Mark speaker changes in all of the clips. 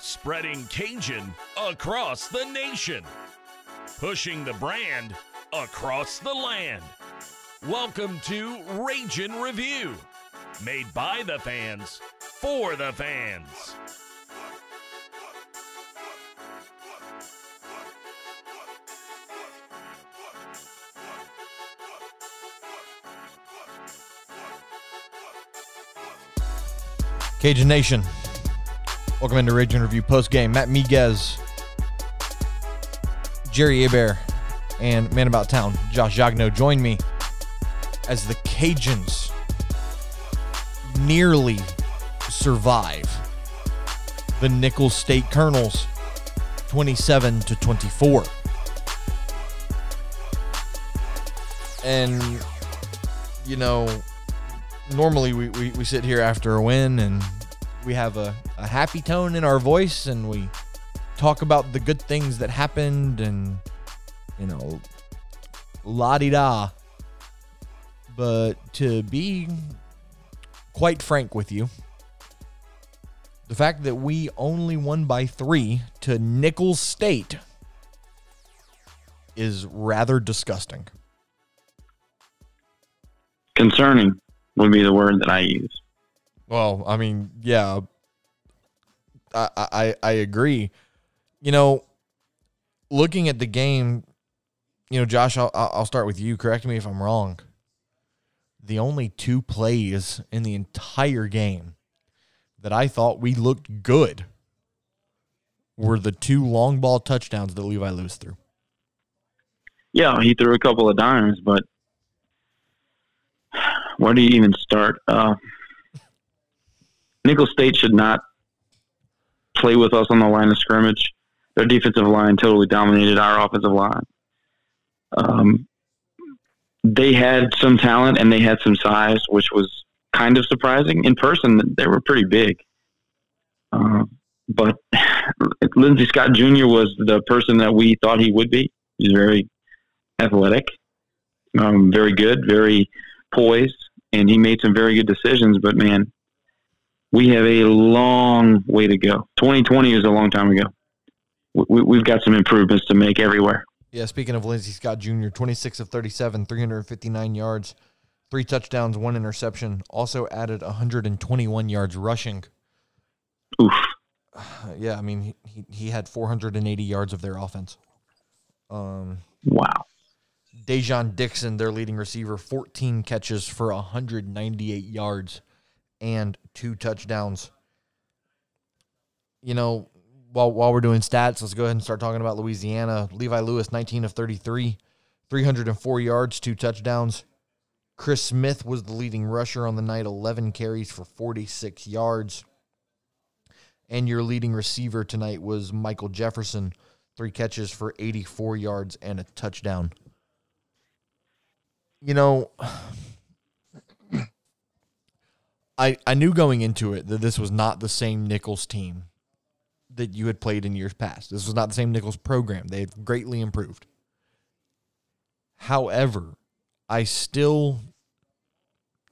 Speaker 1: spreading Cajun across the nation, pushing the brand across the land. Welcome to Ragin' Review, made by the fans for the fans.
Speaker 2: Cajun Nation. Welcome into Ragin' Review post game. Matt Miguez, Jerry Abear, and Man About Town, Josh Jagno, join me as the Cajuns nearly survive the Nicholls State Colonels 27 to 24. And, you know, normally we, we, we sit here after a win and we have a, a happy tone in our voice and we talk about the good things that happened and you know la di da but to be quite frank with you the fact that we only won by three to Nicholls State is rather disgusting.
Speaker 3: Concerning would be the word that I use.
Speaker 2: Well, I mean, yeah, I I, I agree. You know, looking at the game, you know, Josh, I'll, I'll start with you. Correct me if I'm wrong. The only two plays in the entire game that I thought we looked good were the two long ball touchdowns that Levi Lewis threw.
Speaker 3: Yeah, he threw a couple of dimes, but where do you even start? Uh, Nicholls State should not play with us on the line of scrimmage. Their defensive line totally dominated our offensive line. Um, they had some talent and they had some size, which was kind of surprising. In person, they were pretty big. Uh, but Lindsey Scott Jr. was the person that we thought he would be. He's very athletic, um, very good, very poised, and he made some very good decisions. But man, we have a long way to go. 2020 is a long time ago. We, we've got some improvements to make everywhere.
Speaker 2: Yeah, speaking of Lindsey Scott Jr., 26 of 37, 359 yards, three touchdowns, one interception. Also added 121 yards rushing.
Speaker 3: Oof.
Speaker 2: Yeah, I mean, he, he had 480 yards of their offense. Um,
Speaker 3: wow.
Speaker 2: Dai'Jean Dixon, their leading receiver, 14 catches for 198 yards and two touchdowns. You know, while while we're doing stats, let's go ahead and start talking about Louisiana. Levi Lewis, 19 of 33, 304 yards, two touchdowns. Chris Smith was the leading rusher on the night, 11 carries for 46 yards. And your leading receiver tonight was Michael Jefferson, three catches for 84 yards and a touchdown. You know, I I knew going into it that this was not the same Nicholls team that you had played in years past. This was not the same Nicholls program. They had greatly improved. However, I still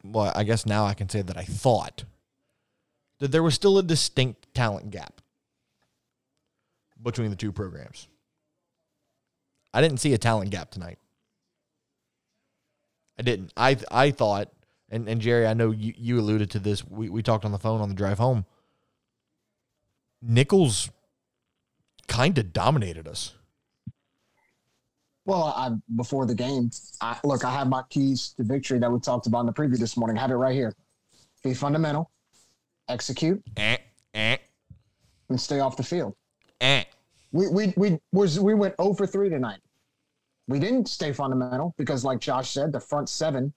Speaker 2: well, I guess now I can say that I thought that there was still a distinct talent gap between the two programs. I didn't see a talent gap tonight. I didn't. I I thought, and, and Jerry, I know you, you alluded to this. We, we talked on the phone on the drive home. Nicholls kind of dominated us.
Speaker 4: Well, I, before the game, I, look, I have my keys to victory that we talked about in the preview this morning. I have it right here. Be fundamental, execute,
Speaker 2: Eh, eh,
Speaker 4: and stay off the field.
Speaker 2: eh.
Speaker 4: We we we was we went over 3 tonight. We didn't stay fundamental because, like Josh said, the front seven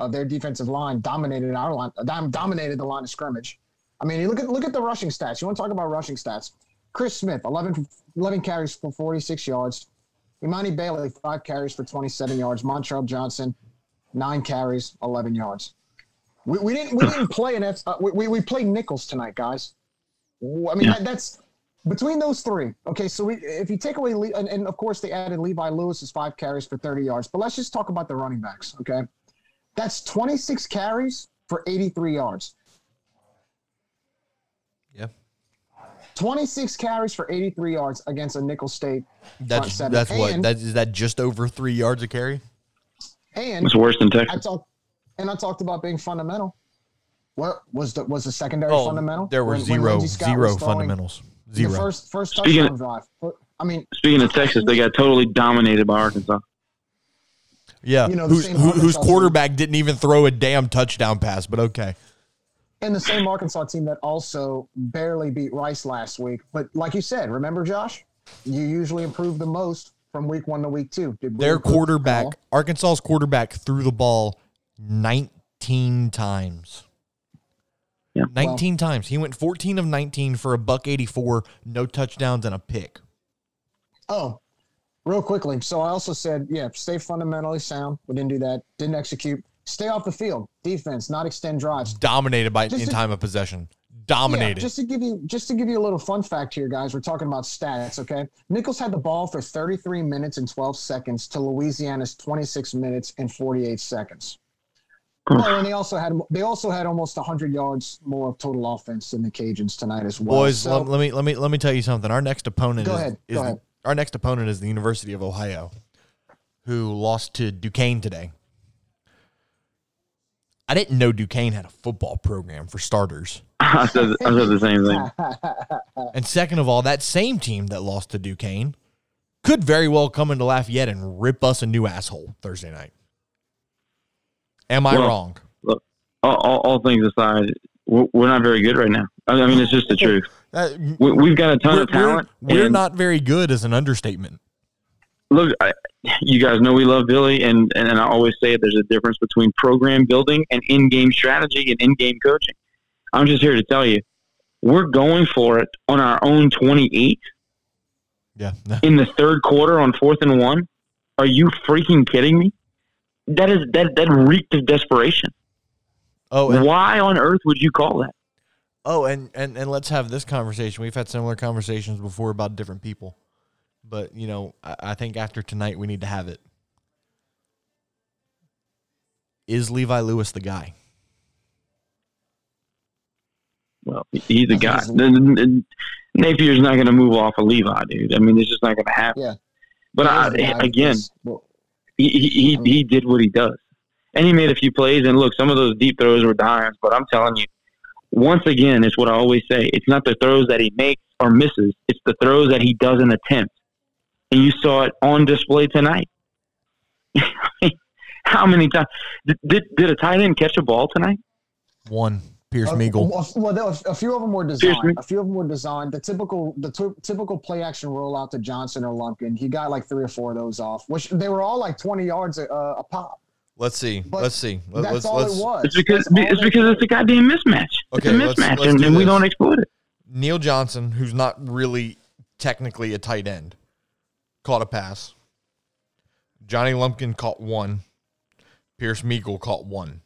Speaker 4: of their defensive line dominated our line, dominated the line of scrimmage. I mean, you look at look at the rushing stats. You want to talk about rushing stats? Chris Smith, 11, 11 carries for 46 yards. Emani Bailey, five carries for 27 yards. Montrell Johnson, nine carries, 11 yards. We, we didn't we didn't play an F, uh, we, we played Nicholls tonight, guys. I mean
Speaker 3: Yeah.
Speaker 4: that, that's between those three. Okay, so we, if you take away Le- and, and of course they added Levi Lewis's five carries for 30 yards, but let's just talk about the running backs. Okay, that's 26 carries for 83 yards.
Speaker 2: Yeah.
Speaker 4: 26 carries for 83 yards against a Nicholls State.
Speaker 2: That's
Speaker 4: seven.
Speaker 2: that's what that is that just over three yards a carry.
Speaker 4: And
Speaker 3: It's worse than Texas.
Speaker 4: I
Speaker 3: Texas.
Speaker 4: talked and I talked about being fundamental. What was the was the secondary
Speaker 2: Oh,
Speaker 4: fundamental?
Speaker 2: there were
Speaker 4: When- when
Speaker 2: zero
Speaker 4: Lindsey
Speaker 2: zero fundamentals.
Speaker 4: The
Speaker 2: Zero.
Speaker 4: first first
Speaker 3: Speaking
Speaker 4: touchdown drive. I mean,
Speaker 3: Speaking of Texas, they got totally dominated by Arkansas.
Speaker 2: Yeah,
Speaker 4: you know, the
Speaker 2: whose
Speaker 4: same
Speaker 2: who, whose
Speaker 4: Arkansas team.
Speaker 2: quarterback didn't even throw a damn touchdown pass, but okay.
Speaker 4: and the same Arkansas team that also barely beat Rice last week. But like you said, remember Josh, you usually improve the most from week one to week two. Did
Speaker 2: Their quarterback,
Speaker 4: all?
Speaker 2: Arkansas's quarterback, threw the ball 19 times.
Speaker 3: Yeah.
Speaker 2: 19 times. He went 14 of 19 for a buck 84, no touchdowns and a pick.
Speaker 4: Oh, real quickly. So I also said, yeah, stay fundamentally sound. We didn't do that. Didn't execute. Stay off the field. Defense, not extend drives.
Speaker 2: Dominated by
Speaker 4: Just
Speaker 2: in
Speaker 4: to-
Speaker 2: time of possession.
Speaker 4: Yeah,
Speaker 2: Dominated.
Speaker 4: just to give you just to give you a little fun fact here, guys. We're talking about stats, okay? Nicholls had the ball for 33 minutes and 12 seconds to Louisiana's 26 minutes and 48 seconds. Hmm. Oh, and they also had they also had almost 100 yards more of total offense than the Cajuns tonight as well.
Speaker 2: Boys,
Speaker 4: So-
Speaker 2: let, let me let me let me tell you something. Our next opponent
Speaker 4: Go
Speaker 2: is,
Speaker 4: ahead,
Speaker 2: is
Speaker 4: go
Speaker 2: the-
Speaker 4: ahead.
Speaker 2: Our next opponent is the University of Ohio, who lost to Duquesne today. I didn't know Duquesne had a football program for starters.
Speaker 3: I said, I said the same thing.
Speaker 2: And second of all, that same team that lost to Duquesne could very well come into Lafayette and rip us a new asshole Thursday night. Am I
Speaker 3: Well,
Speaker 2: wrong?
Speaker 3: All, all, all things aside, we're, we're not very good right now. I mean, it's just the truth.
Speaker 2: Uh,
Speaker 3: We, we've got a ton
Speaker 2: we're
Speaker 3: of talent.
Speaker 2: we're, we're not very good as an understatement.
Speaker 3: look, I, you guys know we love Billy, and, and I always say there's a difference between program building and in-game strategy and in-game coaching. I'm just here to tell you, we're going for it on our own 28
Speaker 2: Yeah.
Speaker 3: in the third quarter on fourth and one. Are you freaking kidding me? That is that that reeked of desperation.
Speaker 2: Oh, and,
Speaker 3: Why on earth would you call that?
Speaker 2: Oh, and, and and let's have this conversation. We've had similar conversations before about different people, but you know, I, I think after tonight we need to have it. Is Levi Lewis the guy?
Speaker 3: Well, he's the guy.
Speaker 4: he's-
Speaker 3: Napier's not going to move off of Levi, dude. I mean, it's just not going to happen.
Speaker 4: Yeah.
Speaker 3: But I,
Speaker 4: is the guy
Speaker 3: again,
Speaker 4: well,
Speaker 3: he he he,
Speaker 4: I mean-
Speaker 3: he did what he does, and he made a few plays. And look, some of those deep throws were dimes, but I'm telling you, once again, it's what I always say: it's not the throws that he makes or misses; it's the throws that he doesn't attempt. And you saw it on display tonight. How many times did, did did a tight end catch a ball tonight?
Speaker 2: One Pierce
Speaker 4: Uh,
Speaker 2: Meagle.
Speaker 4: Well, well, was, a few of them were designed. A few of them were designed. The typical, the t- typical play action rollout to Johnson or Lumpkin. He got like three or four of those off, which they were all like twenty yards a, uh, a pop.
Speaker 2: Let's see.
Speaker 4: But
Speaker 2: let's see. Let,
Speaker 4: That's
Speaker 2: let's
Speaker 4: all
Speaker 2: let's
Speaker 4: it was.
Speaker 3: It's because
Speaker 4: That's
Speaker 3: it's because it's a goddamn mismatch. It's
Speaker 2: Okay,
Speaker 3: a
Speaker 2: let's-
Speaker 3: mismatch,
Speaker 2: let's
Speaker 3: and,
Speaker 2: do
Speaker 3: and we don't exploit it.
Speaker 2: Neil Johnson, who's not really technically a tight end, caught a pass. Johnny Lumpkin caught one. Pierce Meagle caught one.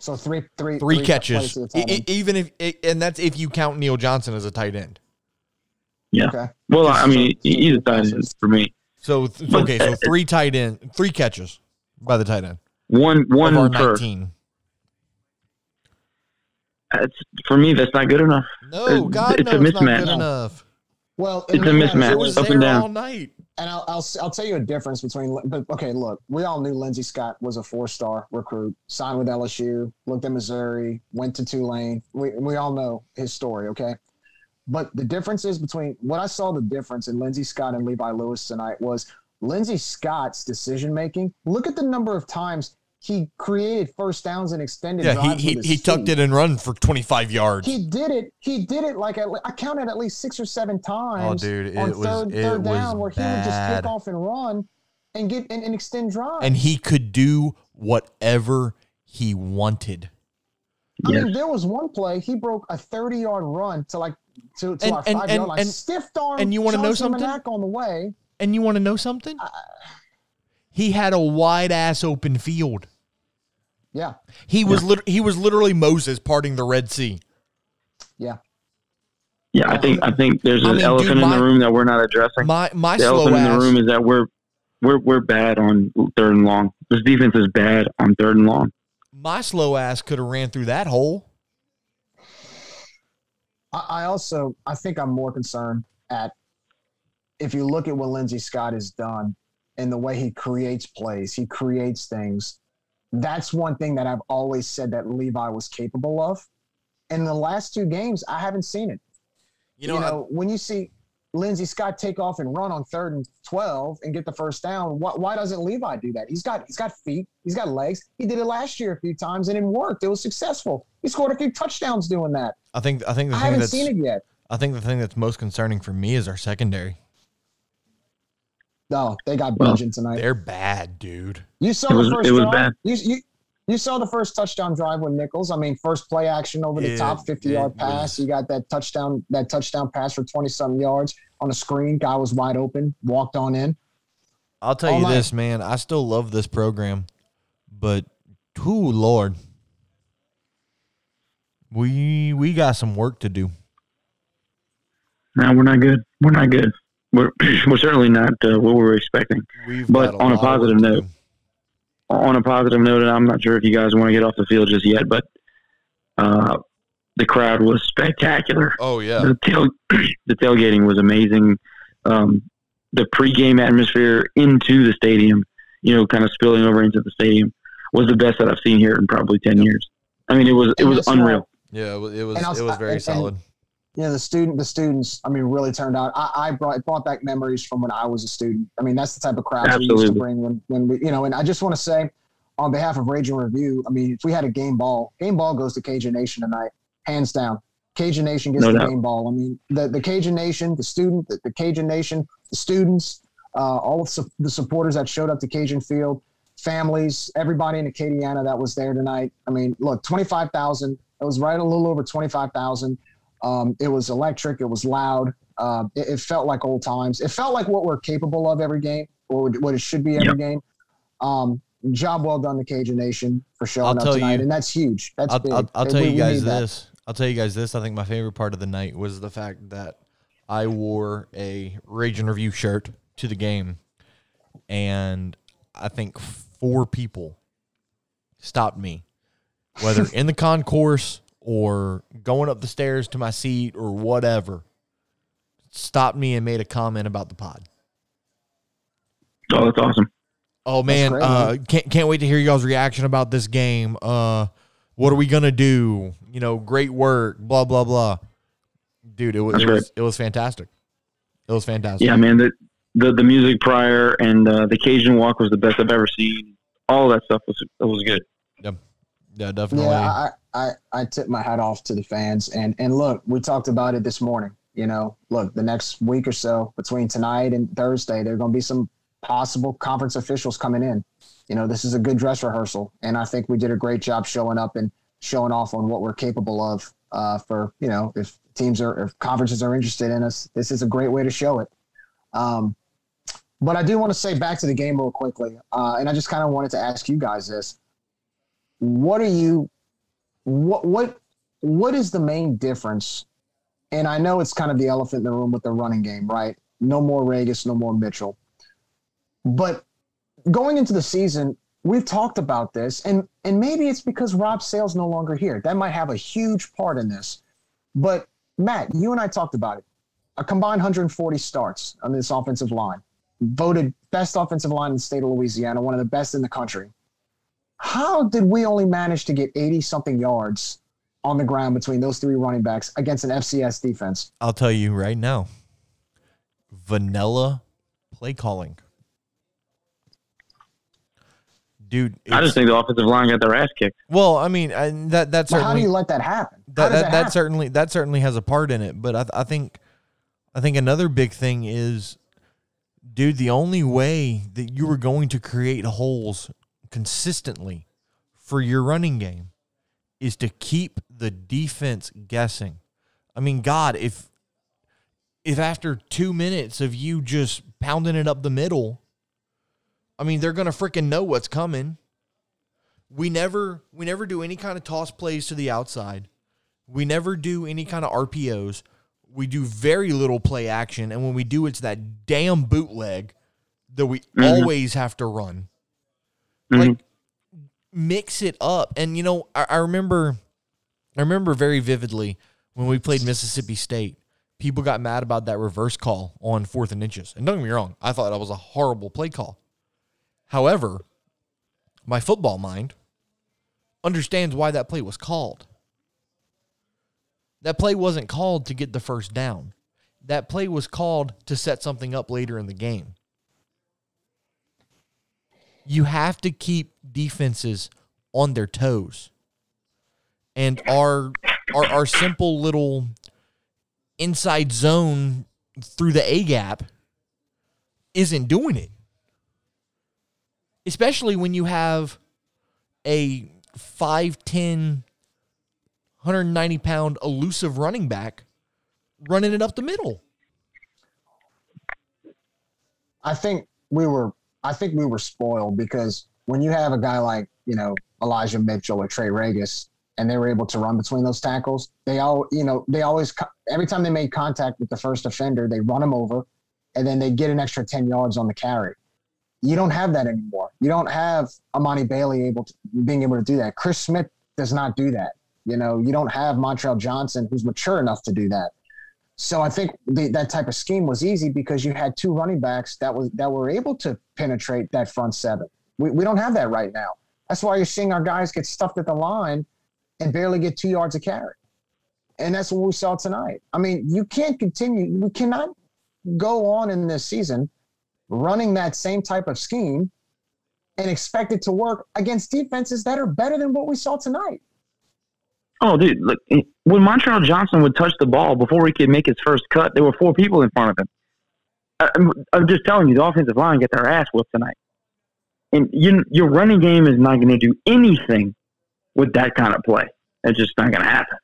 Speaker 4: So three, three,
Speaker 2: Three catches.
Speaker 4: to the
Speaker 2: E- e- even if, and that's if you count Neil Johnson as a tight end.
Speaker 3: Yeah.
Speaker 4: Okay.
Speaker 3: Well, I mean, he's a tight end for me.
Speaker 2: So th- okay, so three tight end, three catches by the tight end.
Speaker 3: One one
Speaker 2: of our
Speaker 3: per.
Speaker 2: 19.
Speaker 3: That's, for me, that's not good enough.
Speaker 2: No, God,
Speaker 3: it's
Speaker 2: no,
Speaker 3: a
Speaker 2: it's not
Speaker 3: mismatch.
Speaker 2: good enough.
Speaker 4: Well,
Speaker 3: It's a mismatch.
Speaker 2: It was
Speaker 3: up
Speaker 2: there
Speaker 3: and down.
Speaker 2: all night.
Speaker 4: And I'll, I'll I'll tell you a difference between. But okay, look, we all knew Lindsey Scott was a four-star recruit, signed with LSU, looked at Missouri, went to Tulane. We we all know his story. Okay, but the difference is between what I saw the difference in Lindsey Scott and Levi Lewis tonight was Lindsey Scott's decision making. Look at the number of times he created first downs and extended
Speaker 2: Yeah,
Speaker 4: drives
Speaker 2: he he,
Speaker 4: his
Speaker 2: he tucked
Speaker 4: feet.
Speaker 2: it and run for 25 yards.
Speaker 4: He did it. He did it like at, I counted at least six or seven oh, times.
Speaker 2: Oh, dude, it
Speaker 4: on
Speaker 2: was-
Speaker 4: third,
Speaker 2: it
Speaker 4: third
Speaker 2: was
Speaker 4: down where he would just
Speaker 2: bad.
Speaker 4: take off and run and get and, and extend drives.
Speaker 2: and he could do whatever he wanted.
Speaker 4: I
Speaker 3: Yes.
Speaker 4: mean, there was one play he broke a thirty-yard run to like to, to
Speaker 2: And-
Speaker 4: our
Speaker 2: and-
Speaker 4: five-yard line.
Speaker 2: and-
Speaker 4: Stiffed arm.
Speaker 2: and you wanna know something?
Speaker 4: On the way.
Speaker 2: And you want to know something? He had a wide ass open field.
Speaker 4: Yeah,
Speaker 2: He was lit- he was literally Moses parting the Red Sea.
Speaker 4: yeah.
Speaker 3: Yeah, I think I think there's
Speaker 2: I
Speaker 3: an
Speaker 2: mean,
Speaker 3: elephant
Speaker 2: dude,
Speaker 3: in the room that we're not addressing.
Speaker 2: My my
Speaker 3: the
Speaker 2: slow
Speaker 3: elephant in the
Speaker 2: ass.
Speaker 3: room is that we're we're we're bad on third and long. This defense is bad on third and long.
Speaker 2: my slow ass could have ran through that hole.
Speaker 4: I, I also I think I'm more concerned at if you look at what Lindsey Scott has done and the way he creates plays, he creates things. That's one thing that I've always said that Levi was capable of. In the last two games, I haven't seen it.
Speaker 2: You know, I-
Speaker 4: when you see Lindsey Scott take off and run on third and twelve and get the first down, why, why doesn't Levi do that? He's got he's got feet, he's got legs. He did it last year a few times and it worked. It was successful. He scored a few touchdowns doing that.
Speaker 2: I think I think the
Speaker 4: I
Speaker 2: thing
Speaker 4: haven't
Speaker 2: that's
Speaker 4: seen it yet.
Speaker 2: I think the thing that's most concerning for me is our secondary.
Speaker 4: No, they got
Speaker 3: Well,
Speaker 4: Benjamin tonight.
Speaker 2: They're bad, dude.
Speaker 4: You saw
Speaker 3: It was-
Speaker 4: the first
Speaker 3: it was
Speaker 4: drive.
Speaker 3: bad.
Speaker 4: You, you you saw the first touchdown drive with Nicholls. I mean, first play action over the
Speaker 2: It-
Speaker 4: top, fifty yard pass.
Speaker 2: was-
Speaker 4: You got that touchdown that touchdown pass for twenty something yards on a screen. Guy was wide open, walked on in.
Speaker 2: I'll tell
Speaker 4: All
Speaker 2: you
Speaker 4: night.
Speaker 2: this, man. I still love this program, but who Lord, we we got some work to do.
Speaker 3: No, we're not good. We're not good. We're we're certainly not uh, what we were expecting.
Speaker 2: We've
Speaker 3: But
Speaker 2: got
Speaker 3: on a positive note. On a positive note, and I'm not sure if you guys want to get off the field just yet, but uh, the crowd was spectacular.
Speaker 2: oh yeah,
Speaker 3: The tail the tailgating was amazing. Um, the pregame atmosphere into the stadium, you know, kind of spilling over into the stadium, was the best that I've seen here in probably ten years. I mean, it was it
Speaker 4: And
Speaker 3: was
Speaker 4: that's why-
Speaker 3: unreal.
Speaker 2: yeah. It was it was,
Speaker 4: And I'll-
Speaker 2: it was very
Speaker 4: and- and-
Speaker 2: solid.
Speaker 4: Yeah, the student, the students. I mean, really turned out. I, I brought brought back memories from when I was a student. I mean, that's the type of crowd we used to bring when when we, you know. And I just want to say, on behalf of Ragin' Review, I mean, if we had a game ball, game ball goes to Cajun Nation tonight, hands down. Cajun Nation gets
Speaker 3: No
Speaker 4: the
Speaker 3: doubt.
Speaker 4: game ball. I mean, the the Cajun Nation, the student, the, the Cajun Nation, the students, uh, all of su- the supporters that showed up to Cajun Field, families, everybody in Acadiana that was there tonight. I mean, look, twenty five thousand. It was right a little over twenty five thousand. Um, it was electric. It was loud. Uh, it, it felt like old times. It felt like what we're capable of every game, or what it should be every
Speaker 3: Yep.
Speaker 4: game. Um, job well done to Cajun Nation for showing
Speaker 2: I'll
Speaker 4: up
Speaker 2: tell
Speaker 4: tonight,
Speaker 2: you-
Speaker 4: and that's huge. That's
Speaker 2: I'll,
Speaker 4: big.
Speaker 2: I'll, I'll tell
Speaker 4: we
Speaker 2: you guys
Speaker 4: need that.
Speaker 2: this. I'll tell you guys this. I think my favorite part of the night was the fact that I wore a Ragin' Review shirt to the game, and I think four people stopped me, whether in the concourse or going up the stairs to my seat or whatever. Stopped me and made a comment about the pod.
Speaker 3: Oh, that's awesome.
Speaker 2: Oh man, uh, can't can't wait to hear y'all's reaction about this game. Uh, what are we gonna do? You know, great work. Blah blah blah. Dude, it was it was, it was fantastic. It was fantastic.
Speaker 3: Yeah, man. The the, the music prior and uh, the Cajun walk was the best I've ever seen. All that stuff was it was good.
Speaker 2: yeah, definitely.
Speaker 4: Yeah, I, I, I tip my hat off to the fans. And and look, we talked about it this morning. You know, look, the next week or so between tonight and Thursday, there are going to be some possible conference officials coming in. You know, this is a good dress rehearsal, and I think we did a great job showing up and showing off on what we're capable of. Uh, for you know, if teams are, if conferences are interested in us, this is a great way to show it. Um, but I do want to say back to the game real quickly, uh, and I just kind of wanted to ask you guys this: What are you what what what is the main difference? And I know it's kind of the elephant in the room with the running game, right? No more Ragas, no more Mitchell. But going into the season, we've talked about this, and and maybe it's because Rob Sale's no longer here. That might have a huge part in this. But Matt, you and I talked about it. A combined 140 starts on this offensive line, voted best offensive line in the state of Louisiana, one of the best in the country how did we only manage to get 80 something yards on the ground between those three running backs against an FCS defense?
Speaker 2: I'll tell you right now. Vanilla play calling. Dude,
Speaker 3: I just think the offensive line got their ass kicked.
Speaker 2: well, I mean, I, that that
Speaker 4: But how do you let that happen? How
Speaker 2: that that,
Speaker 4: that
Speaker 2: that
Speaker 4: happen?
Speaker 2: certainly that certainly has a part in it. But I, I think I think another big thing is, dude, the only way that you were going to create holes consistently for your running game is to keep the defense guessing. I mean, God, if if after two minutes of you just pounding it up the middle, I mean, they're gonna freaking know what's coming. We never we never do any kind of toss plays to the outside. We never do any kind of RPOs. We do very little play action, and when we do, it's that damn bootleg that we
Speaker 3: Mhm.
Speaker 2: always have to run.
Speaker 3: Mhm.
Speaker 2: Like mix it up. And you know, I, I remember I remember very vividly when we played Mississippi State, people got mad about that reverse call on fourth and inches. And don't get me wrong, I thought that was a horrible play call. However, my football mind understands why that play was called. That play wasn't called to get the first down. That play was called to set something up later in the game. You have to keep defenses on their toes. And our our, our simple little inside zone through the A gap isn't doing it. Especially when you have a 5'10, 190 pound elusive running back running it up the middle.
Speaker 4: I think we were I think we were spoiled because when you have a guy like, you know, Elijah Mitchell or Trey Ragas and they were able to run between those tackles, they all, you know, they always every time they made contact with the first offender, they run him over and then they get an extra 10 yards on the carry. You don't have that anymore. You don't have Emani Bailey able to being able to do that. Chris Smith does not do that. You know, you don't have Montrell Johnson who's mature enough to do that. So I think the, that type of scheme was easy because you had two running backs that was that were able to penetrate that front seven. We, we don't have that right now. That's why you're seeing our guys get stuffed at the line and barely get two yards of carry. And that's what we saw tonight. I mean, you can't continue. We cannot go on in this season running that same type of scheme and expect it to work against defenses that are better than what we saw tonight.
Speaker 3: Oh, dude, look, when Montrell Johnson would touch the ball before he could make his first cut, there were four people in front of him. I'm, I'm just telling you, the offensive line get their ass whooped tonight. And you, your running game is not going to do anything with that kind of play. It's just not going to happen.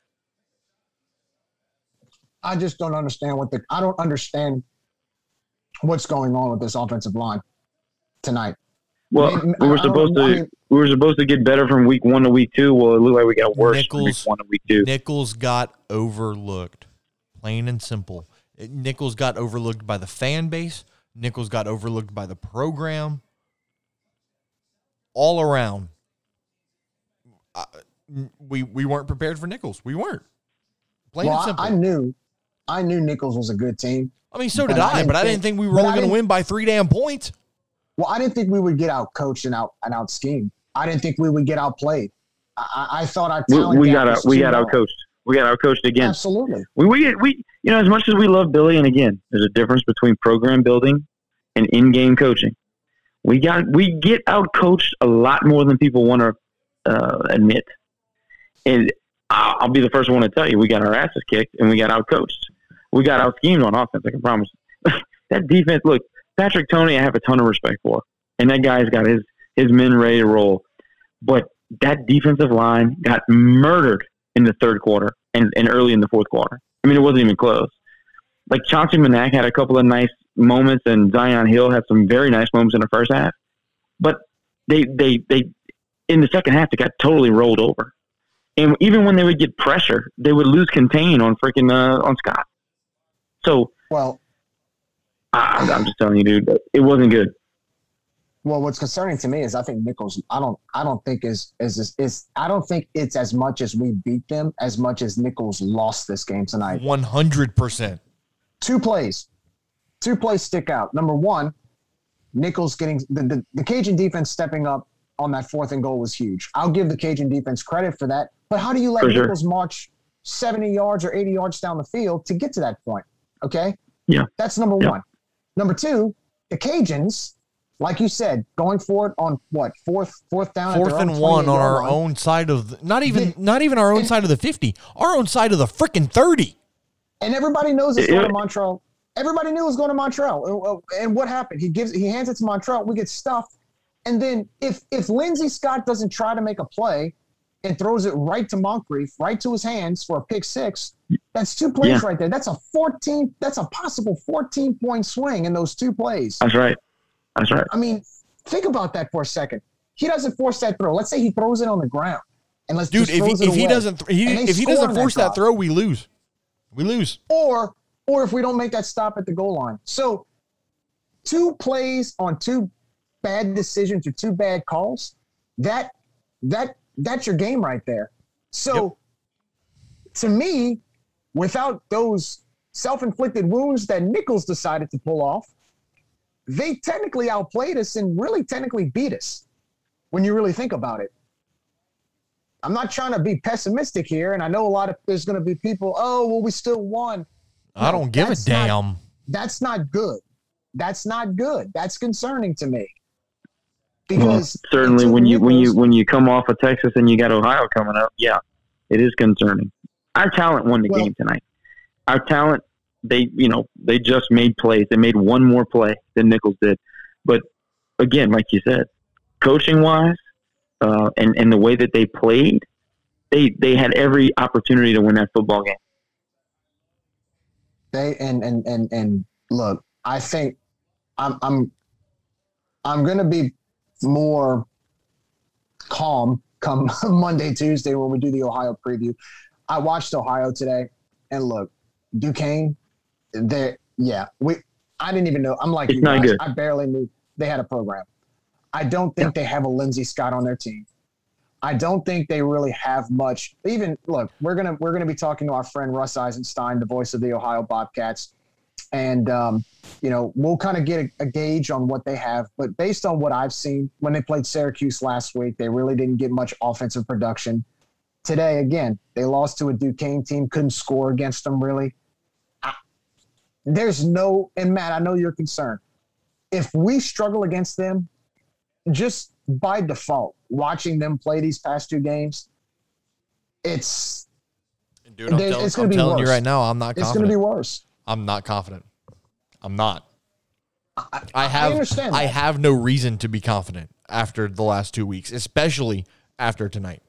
Speaker 4: I just don't understand what the I don't understand what's going on with this offensive line tonight.
Speaker 3: Well, we were supposed to I mean, we were supposed to get better from week one to week two. Well, it looked like we got worse Nicholls, from week one to week two.
Speaker 2: Nicholls got overlooked, plain and simple. Nicholls got overlooked by the fan base. Nicholls got overlooked by the program. All around, uh, we we weren't prepared for Nicholls. We weren't.
Speaker 4: Plain well, and simple. I, I knew, I knew Nicholls was a good team.
Speaker 2: I mean, so did I, I but I didn't think we were only going to win by three damn points.
Speaker 4: Well, I didn't think we would get out coached and out and out schemed. I didn't think we would get outplayed. I, I thought our talent
Speaker 3: we, we got out, we got out coached. We got out coached again.
Speaker 4: Absolutely.
Speaker 3: We we we you know as much as we love Billy, and again, there's a difference between program building and in-game coaching. We got we get out coached a lot more than people want to uh, admit. And I'll, I'll be the first one to tell you, we got our asses kicked and we got out coached. We got out schemed on offense. I can promise. that defense. Look, Patrick Toney, I have a ton of respect for, and that guy's got his his men ready to roll. But that defensive line got murdered in the third quarter and, and early in the fourth quarter. I mean, it wasn't even close. Like Chauncey Manac had a couple of nice moments, and Zion Hill had some very nice moments in the first half. But they they they in the second half they got totally rolled over. And even when they would get pressure, they would lose contain on freaking uh, on Scott. So
Speaker 4: well,
Speaker 3: I, I'm just telling you, dude, it wasn't good.
Speaker 4: Well, what's concerning to me is I think Nicholls. I don't. I don't think is is is. I don't think it's as much as we beat them as much as Nicholls lost this game tonight.
Speaker 2: One hundred percent.
Speaker 4: Two plays, two plays stick out. Number one, Nicholls getting the, the the Cajun defense stepping up on that fourth and goal was huge. I'll give the Cajun defense credit for that. But how do you let for Nicholls sure. march seventy yards or eighty yards down the field to get to that point? Okay.
Speaker 3: Yeah.
Speaker 4: That's number yeah. one. Number two, the Cajuns, like you said, going for it on what fourth fourth down,
Speaker 2: fourth and one on our line. own side of the, not even not even our own and, side of the fifty, our own side of the freaking thirty.
Speaker 4: And everybody knows it's going to Montrell. Everybody knew it was going to Montrell. Uh, uh, and what happened? He gives he hands it to Montrell. We get stuffed. And then if if Lindsey Scott doesn't try to make a play and throws it right to Moncrief, right to his hands for a pick six, that's two plays yeah. right there. That's a 14, that's a possible 14 point swing in those two plays.
Speaker 3: That's right. That's right.
Speaker 4: I mean, think about that for a second. He doesn't force that throw. Let's say he throws it on the ground. And let's
Speaker 2: Dude, if, he, if he doesn't he, if he doesn't force that, that throw, we lose. We lose.
Speaker 4: Or or if we don't make that stop at the goal line. So two plays on two bad decisions or two bad calls, that that that's your game right there. So yep. to me, without those self-inflicted wounds that Nicholls decided to pull off, they technically outplayed us and really technically beat us when you really think about it. I'm not trying to be pessimistic here, and I know a lot of there's going to be people. Oh, well, we still won.
Speaker 2: I don't give a
Speaker 4: that's not-
Speaker 2: damn.
Speaker 4: That's not good. That's not good. That's concerning to me.
Speaker 3: Well,
Speaker 4: Because
Speaker 3: certainly when you when you when you come off of Texas and you got Ohio coming up, yeah, it is concerning. Our talent won the
Speaker 4: Well-
Speaker 3: game tonight. Our talent, they you know they just made plays. They made one more play than Nicholls did, but again, like you said, coaching wise, uh, and and the way that they played, they they had every opportunity to win that football game.
Speaker 4: they and and and and look, I think I'm I'm I'm gonna be more calm come Monday, Tuesday when we do the Ohio preview. I watched Ohio today, and look, Duquesne, they yeah, we I didn't even know. I'm like
Speaker 3: It's
Speaker 4: you guys,
Speaker 3: good.
Speaker 4: I barely knew they had a program. I don't think they have a Lindsey Scott on their team. I don't think they really have much. Even look, we're gonna we're gonna be talking to our friend Russ Eisenstein, the voice of the Ohio Bobcats, and um, you know we'll kind of get a, a gauge on what they have. But based on what I've seen when they played Syracuse last week, they really didn't get much offensive production. Today, again, they lost to a Duquesne team, couldn't score against them really. I, there's no, and Matt, I know you're concerned. If we struggle against them, just by default, watching them play these past two games, it's
Speaker 2: Dude, I'm, tell-
Speaker 4: it's
Speaker 2: I'm
Speaker 4: be
Speaker 2: telling you
Speaker 4: worse.
Speaker 2: right now, I'm not
Speaker 4: it's going to be worse.
Speaker 2: I'm not confident. I'm not.
Speaker 4: I,
Speaker 2: I have
Speaker 4: understand
Speaker 2: I have no reason to be confident after the last two weeks, especially after tonight.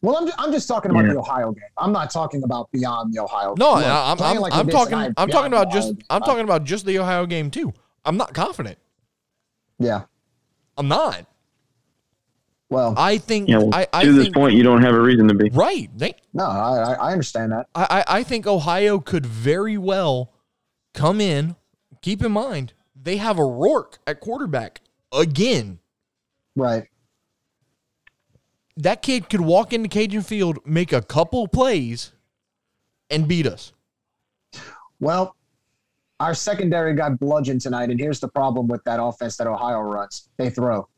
Speaker 4: Well, I'm, ju- I'm just talking about
Speaker 3: Yeah.
Speaker 4: the Ohio game. I'm not talking about beyond the Ohio. Game.
Speaker 2: No,
Speaker 4: Look,
Speaker 2: I, I'm, I'm,
Speaker 4: like
Speaker 2: I'm
Speaker 4: did
Speaker 2: talking.
Speaker 4: tonight
Speaker 2: I'm talking about just.
Speaker 4: game.
Speaker 2: I'm
Speaker 4: Uh,
Speaker 2: talking about just the Ohio game too. I'm not confident.
Speaker 4: Yeah.
Speaker 2: I'm not.
Speaker 4: Well,
Speaker 2: I think.
Speaker 3: You know,
Speaker 2: I, I
Speaker 3: to this point, you don't have a reason to be.
Speaker 2: right. They,
Speaker 4: no, I, I I understand that.
Speaker 2: I, I I think Ohio could very well come in. Keep in mind they have a Rourke at quarterback again.
Speaker 4: Right.
Speaker 2: That kid could walk into Cajun Field, make a couple plays, and beat us.
Speaker 4: Well, our secondary got bludgeoned tonight, and here's the problem with that offense that Ohio runs: they throw,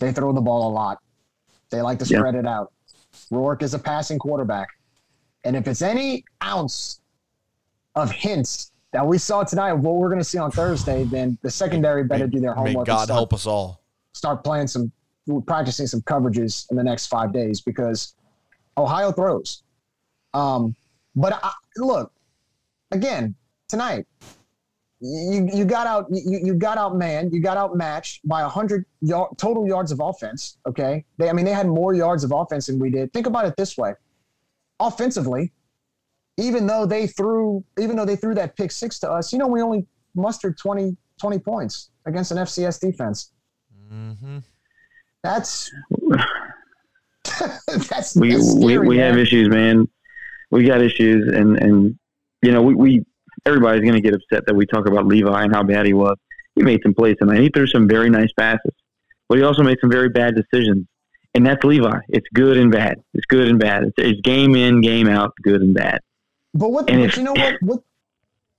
Speaker 4: they throw the ball a lot. They like to
Speaker 3: Yeah.
Speaker 4: spread it out. Rourke is a passing quarterback, and if it's any ounce of hints that we saw tonight of what we're going to see on Thursday, then the secondary better
Speaker 2: May-
Speaker 4: do their
Speaker 2: May
Speaker 4: homework. and
Speaker 2: God
Speaker 4: start
Speaker 2: help us all.
Speaker 4: start playing some practicing some coverages in the next five days because Ohio throws. Um, but I, look, again tonight, you you got out you, you got out man you got outmatched by a hundred yard, total yards of offense. Okay, they I mean they had more yards of offense than we did. Think about it this way: offensively, even though they threw even though they threw that pick six to us, you know we only mustered 20, 20 points against an FCS defense.
Speaker 2: Mm-hmm.
Speaker 4: That's that's
Speaker 3: we
Speaker 4: that's
Speaker 3: we,
Speaker 4: scary,
Speaker 3: we have issues, man. We got issues, and and you know we, we everybody's going to get upset that we talk about Levi and how bad he was. He made some plays tonight. He threw some very nice passes, but he also made some very bad decisions. And that's Levi. It's good and bad. It's good and bad. It's, it's game in, game out, good and bad.
Speaker 4: But what?
Speaker 3: and
Speaker 4: But
Speaker 3: if-
Speaker 4: you know what? What?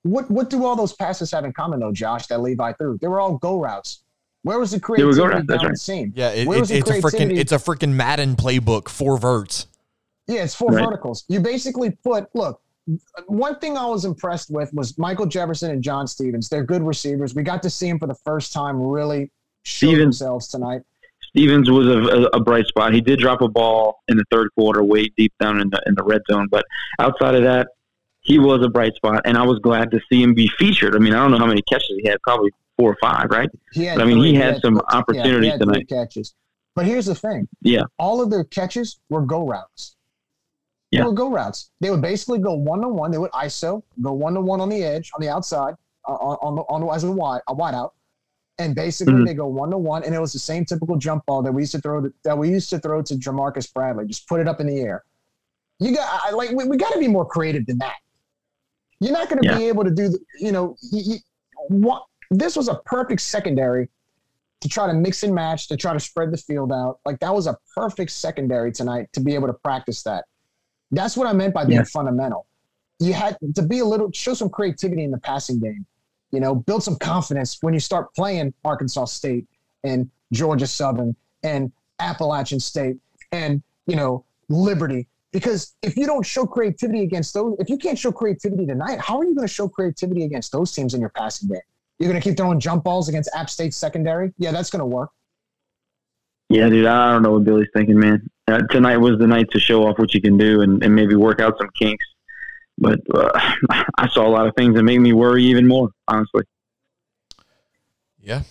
Speaker 4: What? What do all those passes have in common, though, Josh? That Levi threw. They were all go routes. Where was the
Speaker 3: were
Speaker 4: creativity
Speaker 3: go routes,
Speaker 4: down
Speaker 3: that's
Speaker 4: the
Speaker 3: right.
Speaker 4: seam?
Speaker 2: Yeah, it, it,
Speaker 4: was
Speaker 2: it's a freaking it's a freaking Madden playbook, four verts.
Speaker 4: Yeah, it's four
Speaker 3: Right.
Speaker 4: verticals. You basically put look. One thing I was impressed with was Michael Jefferson and John Stevens. They're good receivers. We got to see them for the first time really show
Speaker 3: Stevens-
Speaker 4: themselves tonight.
Speaker 3: Stevens was a, a, a bright spot. He did drop a ball in the third quarter, way deep down in the in the red zone. But outside of that, he was a bright spot, and I was glad to see him be featured. I mean, I don't know how many catches he had, probably four or five, right?
Speaker 4: He had
Speaker 3: But, I mean, he
Speaker 4: three.
Speaker 3: had some opportunities
Speaker 4: had three
Speaker 3: tonight.
Speaker 4: catches. But here's the thing:
Speaker 3: Yeah,
Speaker 4: all of their catches were go routes.
Speaker 3: Yeah.
Speaker 4: They were go routes. They would basically go one to one. They would ISO, go one to one on the edge, on the outside, uh, on on the on the, as a wide a wide out, and basically
Speaker 3: Mhm.
Speaker 4: they go one to one. And it was the same typical jump ball that we used to throw to, that we used to throw to Jamarcus Bradley. Just put it up in the air. You got I, like we, we got to be more creative than that. You're not going to
Speaker 3: Yeah.
Speaker 4: be able to do the, you know he, he, what this was a perfect secondary to try to mix and match, to try to spread the field out. Like that was a perfect secondary tonight to be able to practice that. That's what I meant by being
Speaker 3: Yeah.
Speaker 4: fundamental. you had to be a little show some creativity in the passing game. You know, build some confidence when you start playing Arkansas State and Georgia Southern and Appalachian State and you know Liberty. Because if you don't show creativity against those, if you can't show creativity tonight, how are you going to show creativity against those teams in your passing game? You're going to keep throwing jump balls against App State secondary? Yeah, that's going to work.
Speaker 3: Yeah, dude, I don't know what Billy's thinking, man. Uh, tonight was the night to show off what you can do and, and maybe work out some kinks. But uh, I saw a lot of things that make me worry even more, honestly.
Speaker 2: Yeah.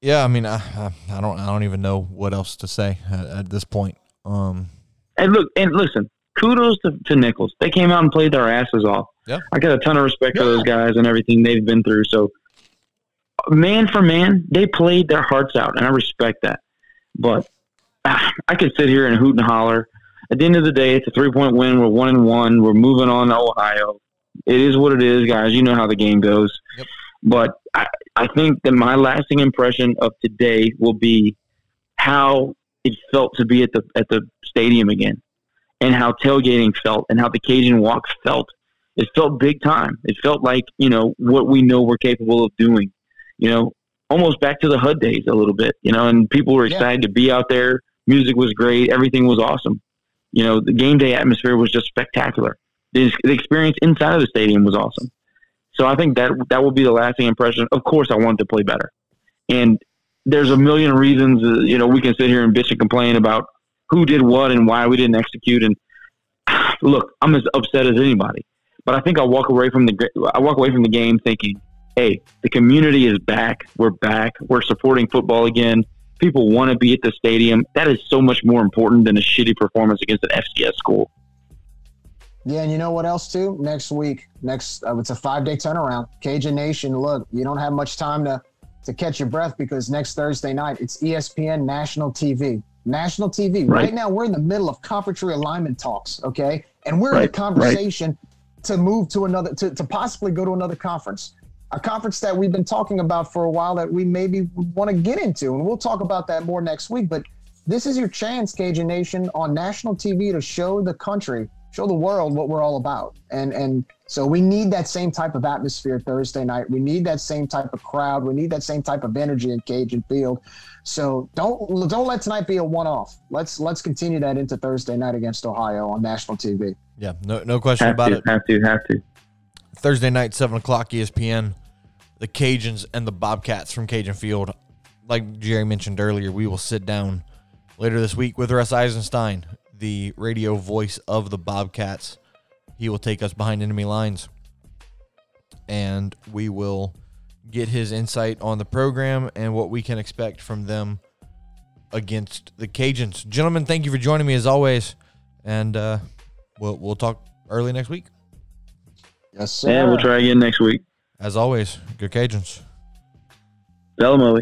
Speaker 2: Yeah, I mean, I, I, I don't, I don't even know what else to say at, at this point. Um,
Speaker 3: and look, and listen, kudos to, to Nicholls. They came out and played their asses off.
Speaker 2: Yeah.
Speaker 3: I got a ton of respect
Speaker 4: Yeah.
Speaker 3: for those guys and everything they've been through. So, man for man, they played their hearts out, and I respect that. But ah, I could sit here and hoot and holler. At the end of the day, it's a three point win. We're one and one. We're moving on to Ohio. It is what it is, guys. You know how the game goes.
Speaker 2: Yep.
Speaker 3: But I, I think that my lasting impression of today will be how it felt to be at the at the stadium again, and how tailgating felt, and how the Cajun walk felt. It felt big time. It felt like you know what we know we're capable of doing. You know, almost back to the HUD days a little bit. You know, and people were
Speaker 4: Yeah.
Speaker 3: excited to be out there. Music was great. Everything was awesome. You know, the game day atmosphere was just spectacular. The, the experience inside of the stadium was awesome. So I think that that will be the lasting impression. Of course, I wanted to play better, and there's a million reasons. Uh, you know, we can sit here and bitch and complain about who did what and why we didn't execute. And look, I'm as upset as anybody, but I think I walk away from the I walk away from the game thinking, hey, the community is back. We're back. We're supporting football again. People want to be at the stadium. That is so much more important than a shitty performance against an FCS school.
Speaker 4: Yeah, and you know what else too? Next week, next uh, it's a five day turnaround. Cajun Nation, look, you don't have much time to to catch your breath because next Thursday night it's ESPN National TV. National TV. Right,
Speaker 3: Right.
Speaker 4: now we're in the middle of conference realignment talks, okay? And we're in
Speaker 3: Right,
Speaker 4: a conversation to move to another to, to possibly go to another conference. A conference that we've been talking about for a while that we maybe want to get into. And we'll talk about that more next week. But this is your chance, Cajun Nation, on national TV to show the country, show the world what we're all about. And and so we need that same type of atmosphere Thursday night. We need that same type of crowd. We need that same type of energy in Cajun Field. So don't don't let tonight be a one-off. Let's let's continue that into Thursday night against Ohio on national TV.
Speaker 2: Yeah, no, no question
Speaker 3: Have
Speaker 2: about
Speaker 3: to,
Speaker 2: it.
Speaker 3: have to, have to.
Speaker 2: Thursday night, seven o'clock, ESPN. The Cajuns and the Bobcats from Cajun Field. Like Jerry mentioned earlier, we will sit down later this week with Russ Eisenstein, the radio voice of the Bobcats. He will take us behind enemy lines, and we will get his insight on the program and what we can expect from them against the Cajuns. Gentlemen, thank you for joining me as always, and uh, we'll we'll talk early next week.
Speaker 4: Yes, sir.
Speaker 3: And we'll try again next week.
Speaker 2: As always, good Cajuns.
Speaker 3: Bella Moe.